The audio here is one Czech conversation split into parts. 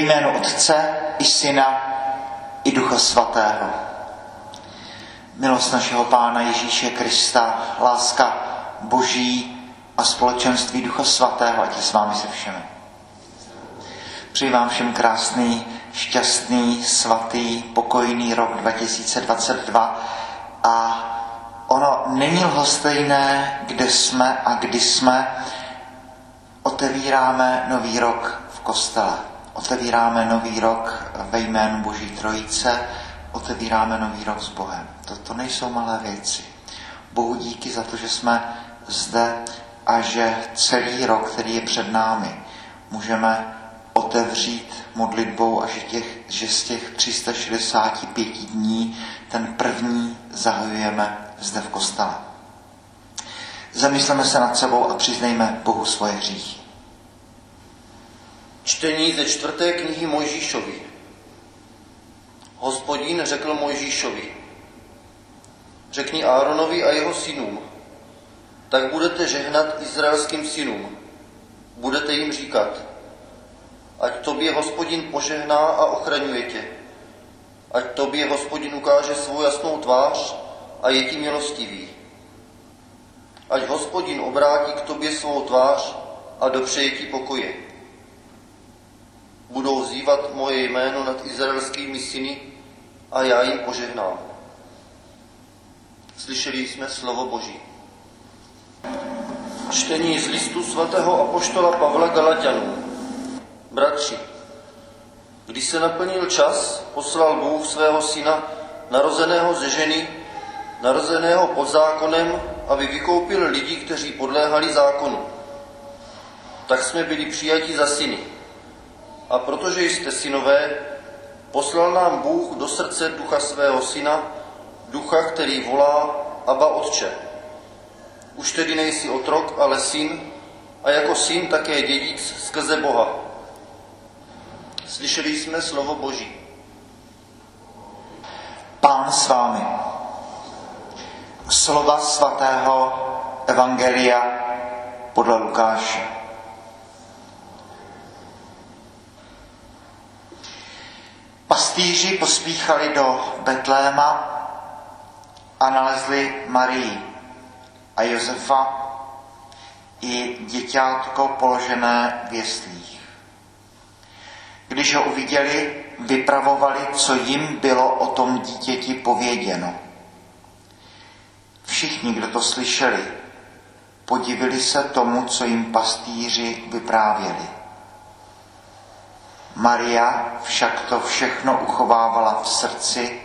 jménu Otce i Syna i Ducha Svatého. Milost našeho Pána Ježíše Krista, láska Boží a společenství Ducha Svatého, ať je s vámi se všemi. Přeji vám všem krásný, šťastný, svatý, pokojný rok 2022 a ono není lhostejné, kde jsme a kdy jsme. Otevíráme nový rok v kostele. Otevíráme nový rok ve jménu Boží Trojice, otevíráme nový rok s Bohem. To, nejsou malé věci. Bohu díky za to, že jsme zde a že celý rok, který je před námi, můžeme otevřít modlitbou a že, těch, že z těch 365 dní ten první zahajujeme zde v kostele. Zamysleme se nad sebou a přiznejme Bohu svoje hříchy. Čtení ze čtvrté knihy Mojžíšovi. Hospodin řekl Mojžíšovi, řekni Áronovi a jeho synům, tak budete žehnat izraelským synům. Budete jim říkat, ať tobě hospodin požehná a ochraňuje tě. Ať tobě hospodin ukáže svou jasnou tvář a je ti milostivý. Ať hospodin obrátí k tobě svou tvář a dopřeje ti pokoje. Budou zývat moje jméno nad izraelskými syny a já jim požehnám. Slyšeli jsme slovo Boží. Čtení z listu svatého apoštola Pavla Galatianů. Bratři, když se naplnil čas, poslal Bůh svého syna, narozeného ze ženy, narozeného pod zákonem, aby vykoupil lidi, kteří podléhali zákonu. Tak jsme byli přijati za syny. A protože jste synové, poslal nám Bůh do srdce ducha svého syna, ducha, který volá Aba Otče. Už tedy nejsi otrok, ale syn, a jako syn také dědic skrze Boha. Slyšeli jsme slovo Boží. Pán s vámi. Slova svatého Evangelia podle Lukáše. Pastýři pospíchali do Betléma a nalezli Marii a Josefa i děťátko položené v jeslích. Když ho uviděli, vypravovali, co jim bylo o tom dítěti pověděno. Všichni, kdo to slyšeli, podivili se tomu, co jim pastýři vyprávěli. Maria však to všechno uchovávala v srdci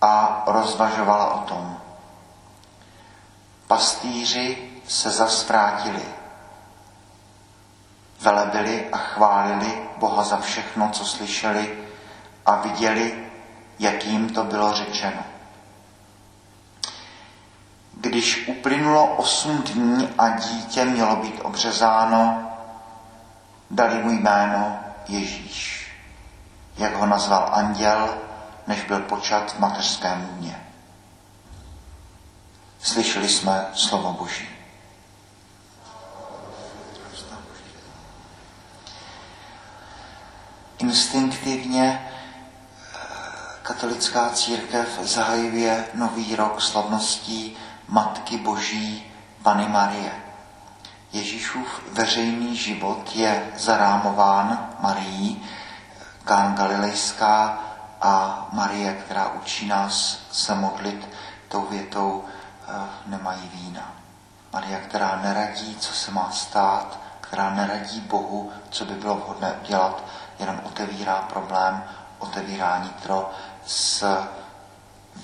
a rozvažovala o tom. Pastýři se zasvrátili, velebili a chválili Boha za všechno, co slyšeli a viděli, jak jim to bylo řečeno. Když uplynulo osm dní a dítě mělo být obřezáno, dali mu jméno Ježíš, jak ho nazval anděl, než byl počat v mateřském lůně. Slyšeli jsme slovo Boží. Instinktivně eh, katolická církev zahajuje nový rok slavností Matky Boží Pany Marie. Ježíšův veřejný život je zarámován Marií, Kán Galilejská a Marie, která učí nás se modlit tou větou Eh, nemají vína. Maria, která neradí, co se má stát, která neradí Bohu, co by bylo vhodné udělat, jenom otevírá problém, otevírá nitro s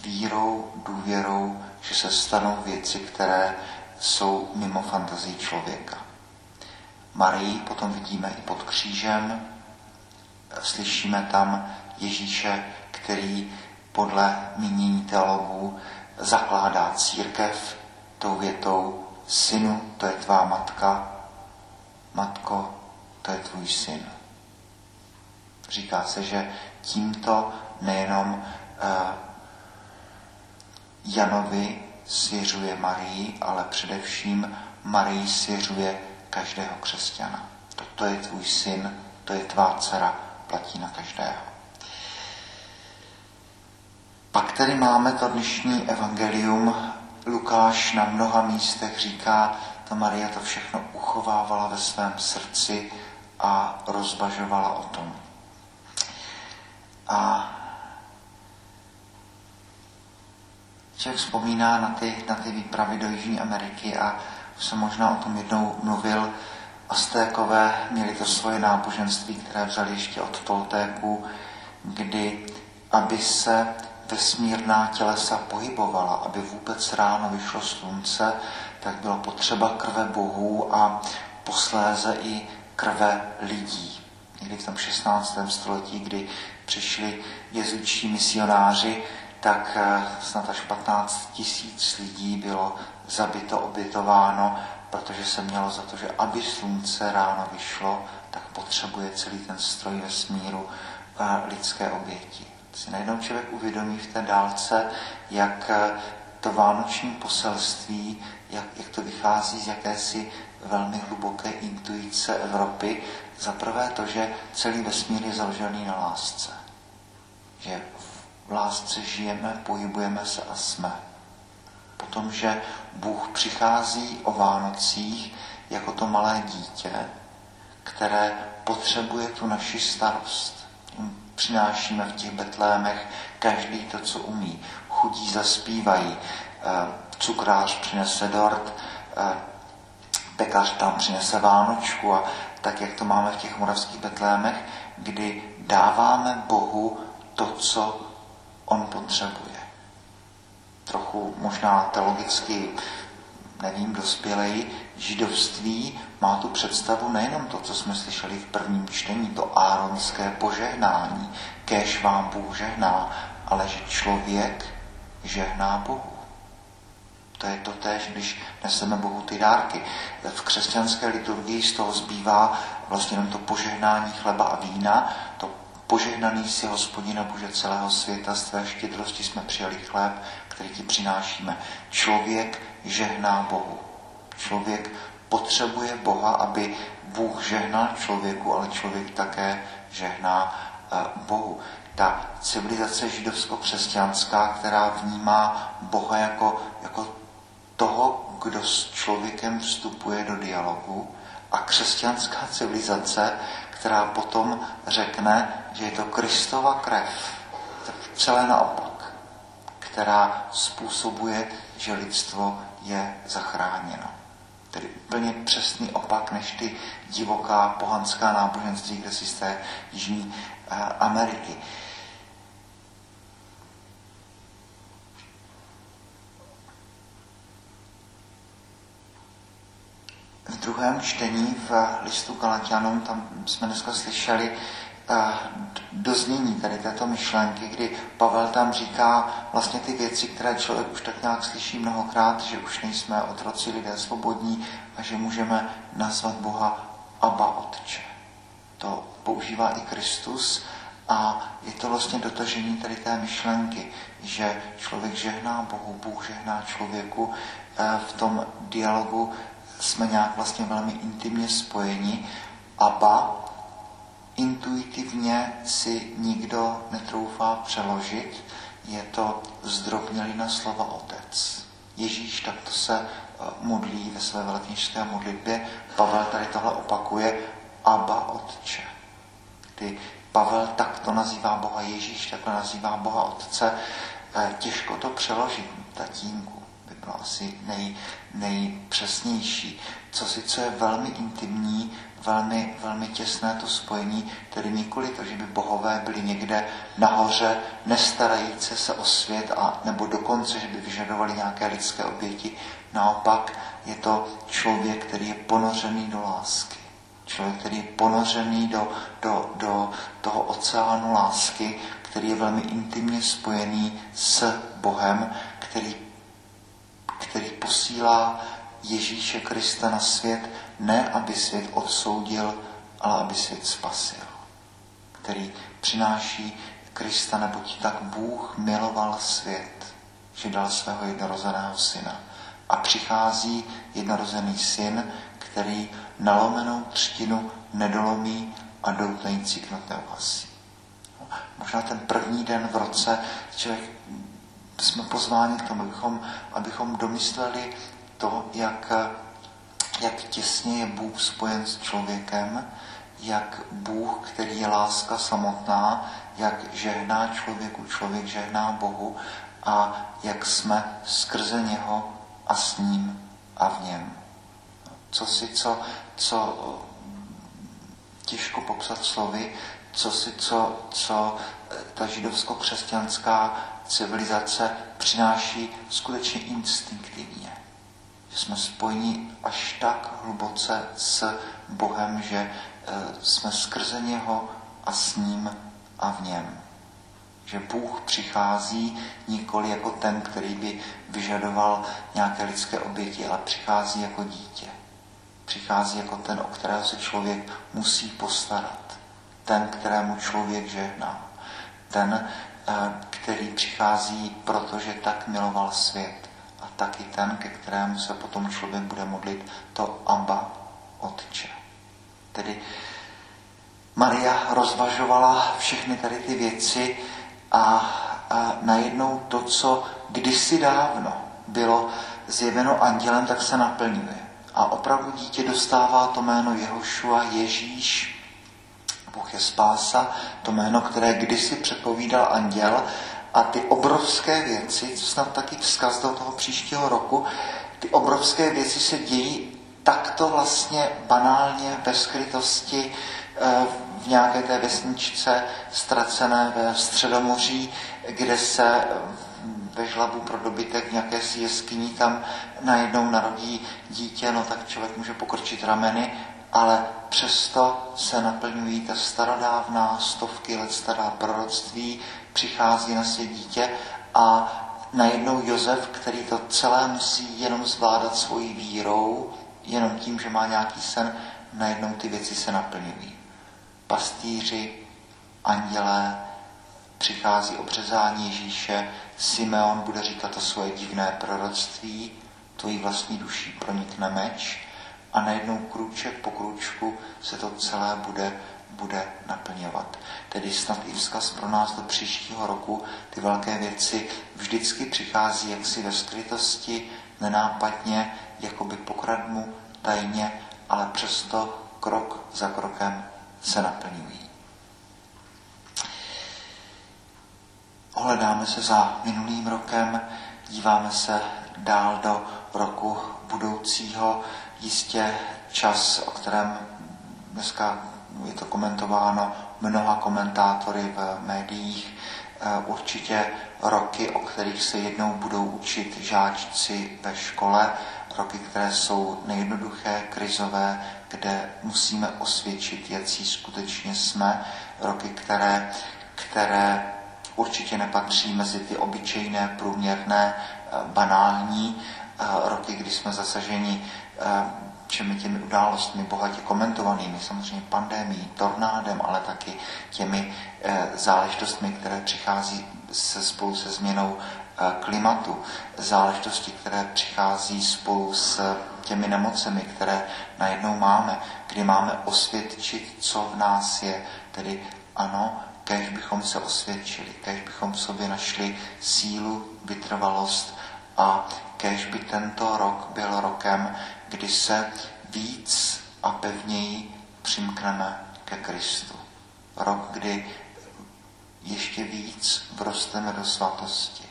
vírou, důvěrou, že se stanou věci, které jsou mimo fantazii člověka. Marii potom vidíme i pod křížem, slyšíme tam Ježíše, který podle mínění teologů zakládá církev tou větou synu, to je tvá matka, matko, to je tvůj syn. Říká se, že tímto nejenom uh, Janovi svěřuje Marii, ale především Marii svěřuje každého křesťana. To, to je tvůj syn, to je tvá dcera, platí na každého. Pak tady máme to dnešní evangelium. Lukáš na mnoha místech říká, ta Maria to všechno uchovávala ve svém srdci a rozvažovala o tom. A člověk vzpomíná na ty, na ty výpravy do Jižní Ameriky a už jsem možná o tom jednou mluvil. Aztékové měli to svoje náboženství, které vzali ještě od Toltéků, kdy, aby se vesmírná tělesa pohybovala, aby vůbec ráno vyšlo slunce, tak bylo potřeba krve bohů a posléze i krve lidí. Někdy v tom 16. století, kdy přišli jezuitští misionáři, tak eh, snad až 15 tisíc lidí bylo zabito, obětováno, protože se mělo za to, že aby slunce ráno vyšlo, tak potřebuje celý ten stroj vesmíru eh, lidské oběti. Si najednou člověk uvědomí v té dálce, jak eh, to vánoční poselství, jak, jak to vychází z jakési velmi hluboké intuice Evropy. Za prvé to, že celý vesmír je založený na lásce. Že v lásce žijeme, pohybujeme se a jsme. Potom, že Bůh přichází o Vánocích jako to malé dítě, které potřebuje tu naši starost. Přinášíme v těch betlémech každý to, co umí. Chudí zaspívají, eh, cukrář přinese dort, eh, pekař tam přinese vánočku a tak, jak to máme v těch moravských betlémech, kdy dáváme Bohu to, co on potřebuje. Trochu možná teologicky, nevím, dospělej, židovství má tu představu nejenom to, co jsme slyšeli v prvním čtení, to áronské požehnání, kéž vám Bůh žehná, ale že člověk žehná Bohu. To je to tež, když neseme Bohu ty dárky. V křesťanské liturgii z toho zbývá vlastně jenom to požehnání chleba a vína, to požehnaný si hospodina Bože celého světa, z tvé štědrosti jsme přijali chléb, který ti přinášíme. Člověk žehná Bohu. Člověk potřebuje Boha, aby Bůh žehnal člověku, ale člověk také žehná eh, Bohu ta civilizace židovsko-křesťanská, která vnímá Boha jako, jako toho, kdo s člověkem vstupuje do dialogu a křesťanská civilizace, která potom řekne, že je to Kristova krev, tak celé naopak, která způsobuje, že lidstvo je zachráněno. Tedy úplně přesný opak než ty divoká pohanská náboženství, kde si z té Jižní eh, Ameriky. v druhém čtení v listu Galatianům, tam jsme dneska slyšeli eh, doznění tady této myšlenky, kdy Pavel tam říká vlastně ty věci, které člověk už tak nějak slyší mnohokrát, že už nejsme otroci lidé svobodní a že můžeme nazvat Boha Abba Otče. To používá i Kristus a je to vlastně dotažení tady té myšlenky, že člověk žehná Bohu, Bůh žehná člověku eh, v tom dialogu jsme nějak vlastně velmi intimně spojeni, aba intuitivně si nikdo netroufá přeložit, je to zdrobnělina slova otec. Ježíš takto se eh, modlí ve své velekněžské modlitbě. Pavel tady tohle opakuje, Aba Otče. Kdy Pavel takto nazývá Boha Ježíš, takhle nazývá Boha Otce. Eh, těžko to přeložit, tatínku bylo asi nej, nejpřesnější. Co si, co je velmi intimní, velmi, velmi těsné to spojení, tedy nikoli to, že by bohové byli někde nahoře, nestarající se o svět, a, nebo dokonce, že by vyžadovali nějaké lidské oběti. Naopak je to člověk, který je ponořený do lásky. Člověk, který je ponořený do, do, do toho oceánu lásky, který je velmi intimně spojený s Bohem, který posílá Ježíše Krista na svět, ne aby svět odsoudil, ale aby svět spasil. Který přináší Krista, neboť tak Bůh miloval svět, že dal svého jednorozeného syna. A přichází jednorozený syn, který nalomenou třtinu nedolomí a doutnající knot neuhasí. Možná ten první den v roce člověk, jsme pozváni k tomu, abychom, abychom domysleli to, jak, jak těsně je Bůh spojen s člověkem, jak Bůh, který je láska samotná, jak žehná člověku, člověk žehná Bohu a jak jsme skrze něho a s ním a v něm. Co si, co, co těžko popsat slovy, co si, co, co ta židovsko-křesťanská civilizace přináší skutečně instinktivně. Že jsme spojeni až tak hluboce s Bohem, že e, jsme skrze něho a s ním a v něm. Že Bůh přichází nikoli jako ten, který by vyžadoval nějaké lidské oběti, ale přichází jako dítě. Přichází jako ten, o kterého se člověk musí postarat. Ten, kterému člověk žehná. Ten, eh, který přichází, protože tak miloval svět. A taky ten, ke kterému se potom člověk bude modlit, to Abba, Otče. Tedy Maria rozvažovala všechny tady ty věci a, a najednou to, co kdysi dávno bylo zjeveno andělem, tak se naplňuje. A opravdu dítě dostává to jméno Jehošua, Ježíš, Bůh je spása, to jméno, které kdysi předpovídal anděl a ty obrovské věci, co snad taky vzkaz do toho příštího roku, ty obrovské věci se dějí takto vlastně banálně, bez skrytosti, eh, v nějaké té vesničce ztracené ve Středomoří, kde se ve žlabu pro dobytek nějaké si jeskyní tam najednou narodí dítě, no tak člověk může pokrčit rameny, ale přesto se naplňují ta starodávná stovky let stará proroctví, přichází na svět dítě a najednou Josef, který to celé musí jenom zvládat svojí vírou, jenom tím, že má nějaký sen, najednou ty věci se naplňují. Pastýři, andělé, přichází obřezání Ježíše, Simeon bude říkat to svoje divné proroctví, tvojí vlastní duší pronikne meč a najednou krůček po krůčku se to celé bude, bude naplňovat. Tedy snad i vzkaz pro nás do příštího roku, ty velké věci vždycky přichází jaksi ve skrytosti, nenápadně, jakoby pokradmu, tajně, ale přesto krok za krokem se naplňují. Ohledáme se za minulým rokem, díváme se dál do roku budoucího. Jistě čas, o kterém dneska je to komentováno mnoha komentátory v médiích, eh, určitě roky, o kterých se jednou budou učit žáčci ve škole, roky, které jsou nejednoduché, krizové, kde musíme osvědčit, jaký skutečně jsme, roky, které, které určitě nepatří mezi ty obyčejné, průměrné, eh, banální roky, kdy jsme zasaženi eh, všemi těmi událostmi bohatě komentovanými, samozřejmě pandemí, tornádem, ale taky těmi záležitostmi, které přichází se spolu se změnou klimatu, záležitosti, které přichází spolu s těmi nemocemi, které najednou máme, kdy máme osvědčit, co v nás je, tedy ano, kež bychom se osvědčili, kež bychom v sobě našli sílu, vytrvalost a kež by tento rok byl rokem, kdy se víc a pevněji přimkneme ke Kristu. Rok, kdy ještě víc vrosteme do svatosti.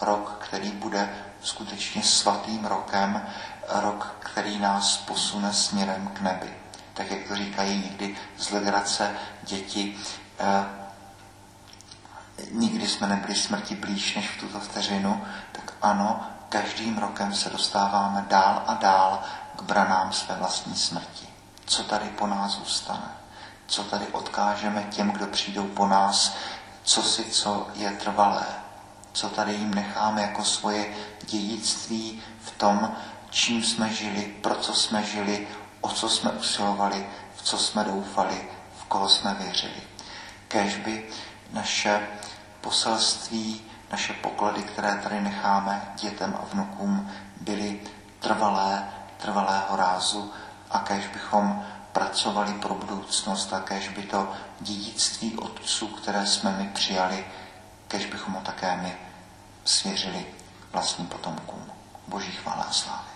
Rok, který bude skutečně svatým rokem, rok, který nás posune směrem k nebi. Tak jak to říkají někdy z legrace děti, eh, nikdy jsme nebyli smrti blíž než v tuto vteřinu, tak ano, každým rokem se dostáváme dál a dál k branám své vlastní smrti. Co tady po nás zůstane? Co tady odkážeme těm, kdo přijdou po nás? Co si, co je trvalé? Co tady jim necháme jako svoje dědictví v tom, čím jsme žili, pro co jsme žili, o co jsme usilovali, v co jsme doufali, v koho jsme věřili. Kež by naše poselství, naše poklady, které tady necháme dětem a vnukům, byly trvalé, trvalého rázu a kež bychom pracovali pro budoucnost a kež by to dědictví otců které jsme my přijali, kež bychom ho také my svěřili vlastním potomkům. Boží chvála a slávy.